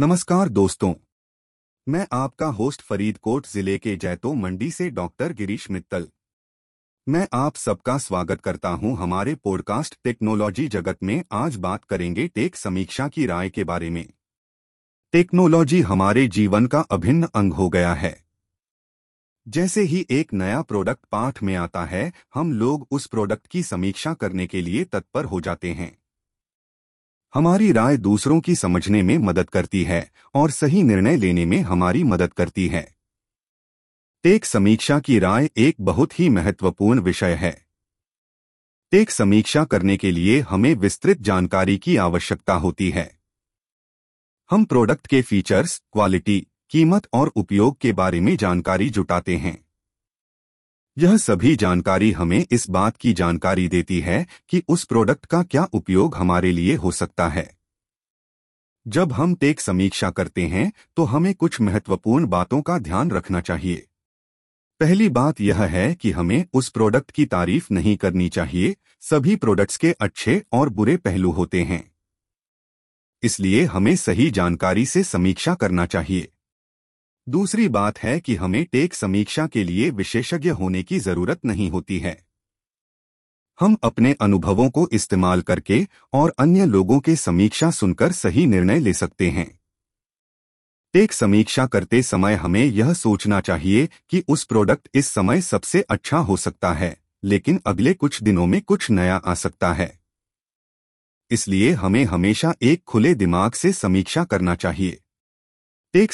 नमस्कार दोस्तों। मैं आपका होस्ट फरीदकोट ज़िले के जैतो मंडी से डॉक्टर गिरीश मित्तल। मैं आप सबका स्वागत करता हूँ हमारे पॉडकास्ट टेक्नोलॉजी जगत में। आज बात करेंगे टेक समीक्षा की राय के बारे में। टेक्नोलॉजी हमारे जीवन का अभिन्न अंग हो गया है। जैसे ही एक नया प्रोडक्ट पाठ में आता है, हम लोग उस प्रोडक्ट की समीक्षा करने के लिए तत्पर हो जाते हैं। हमारी राय दूसरों की समझने में मदद करती है और सही निर्णय लेने में हमारी मदद करती है। टेक समीक्षा की राय एक बहुत ही महत्वपूर्ण विषय है। टेक समीक्षा करने के लिए हमें विस्तृत जानकारी की आवश्यकता होती है। हम प्रोडक्ट के फीचर्स, क्वालिटी, कीमत और उपयोग के बारे में जानकारी जुटाते हैं। यह सभी जानकारी हमें इस बात की जानकारी देती है कि उस प्रोडक्ट का क्या उपयोग हमारे लिए हो सकता है। जब हम टेक समीक्षा करते हैं तो हमें कुछ महत्वपूर्ण बातों का ध्यान रखना चाहिए। पहली बात यह है कि हमें उस प्रोडक्ट की तारीफ़ नहीं करनी चाहिए। सभी प्रोडक्ट्स के अच्छे और बुरे पहलू होते हैं। इसलिए हमें सही जानकारी से समीक्षा करना चाहिए। दूसरी बात है कि हमें टेक समीक्षा के लिए विशेषज्ञ होने की ज़रूरत नहीं होती है। हम अपने अनुभवों को इस्तेमाल करके और अन्य लोगों के समीक्षा सुनकर सही निर्णय ले सकते हैं। टेक समीक्षा करते समय हमें यह सोचना चाहिए कि उस प्रोडक्ट इस समय सबसे अच्छा हो सकता है, लेकिन अगले कुछ दिनों में कुछ नया आ सकता है। इसलिए हमें हमेशा एक खुले दिमाग से समीक्षा करना चाहिए। टेक